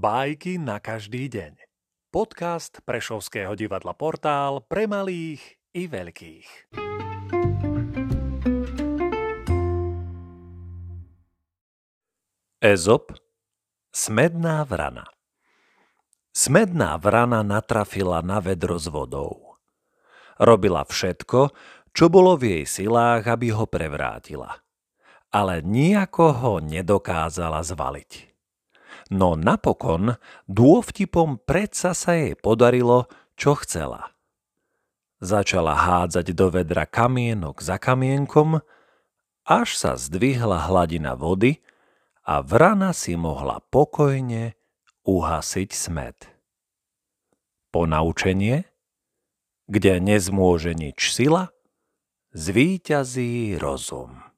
Bajky na každý deň. Podcast Prešovského divadla Portál pre malých i veľkých. Ezop Smedná vrana Smedná vrana natrafila na vedro s vodou. Robila všetko, čo bolo v jej silách, aby ho prevrátila. Ale nijako ho nedokázala zvaliť. No napokon dôvtipom predsa sa jej podarilo, čo chcela. Začala hádzať do vedra kamienok za kamienkom, až sa zdvihla hladina vody a vrana si mohla pokojne uhasiť smet. Ponaučenie, kde nezmôže nič sila, zvíťazí rozum.